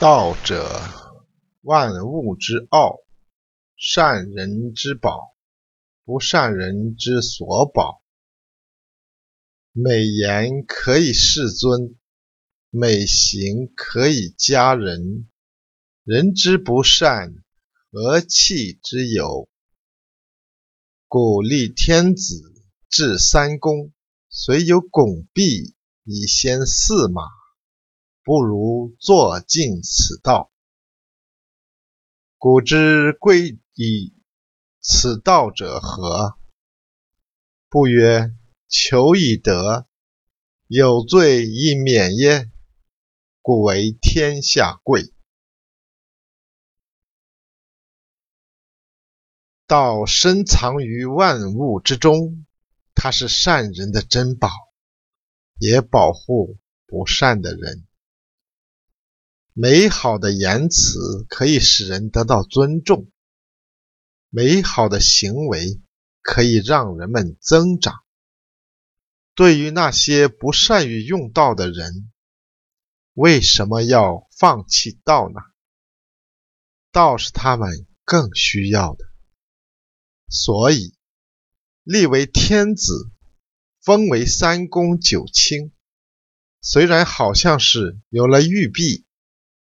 道者，万物之奥，善人之宝，不善人之所宝。美言可以世尊，美行可以加人。人之不善，何气之有？故立天子，制三公，虽有拱璧以先驷马。不如坐尽此道。古之贵以此道者何？不曰求以得，有罪亦免焉？故为天下贵。道深藏于万物之中，它是善人的珍宝，也保护不善的人。美好的言辞可以使人得到尊重，美好的行为可以让人们增长。对于那些不善于用道的人，为什么要放弃道呢？道是他们更需要的，所以立为天子，封为三公九卿。虽然好像是有了玉璧。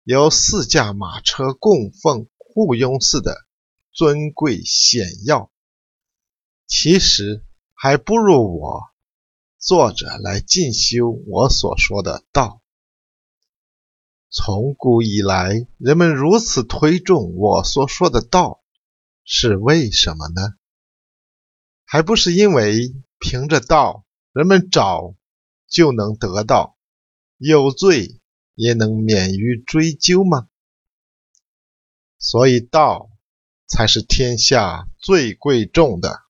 由四驾马车供奉护拥似的尊贵显耀，其实还不如我坐着来进修我所说的道。从古以来，人们如此推重我所说的道，是为什么呢？还不是因为凭着道，人们找就能得到，有罪。也能免于追究吗？所以道才是天下最贵重的。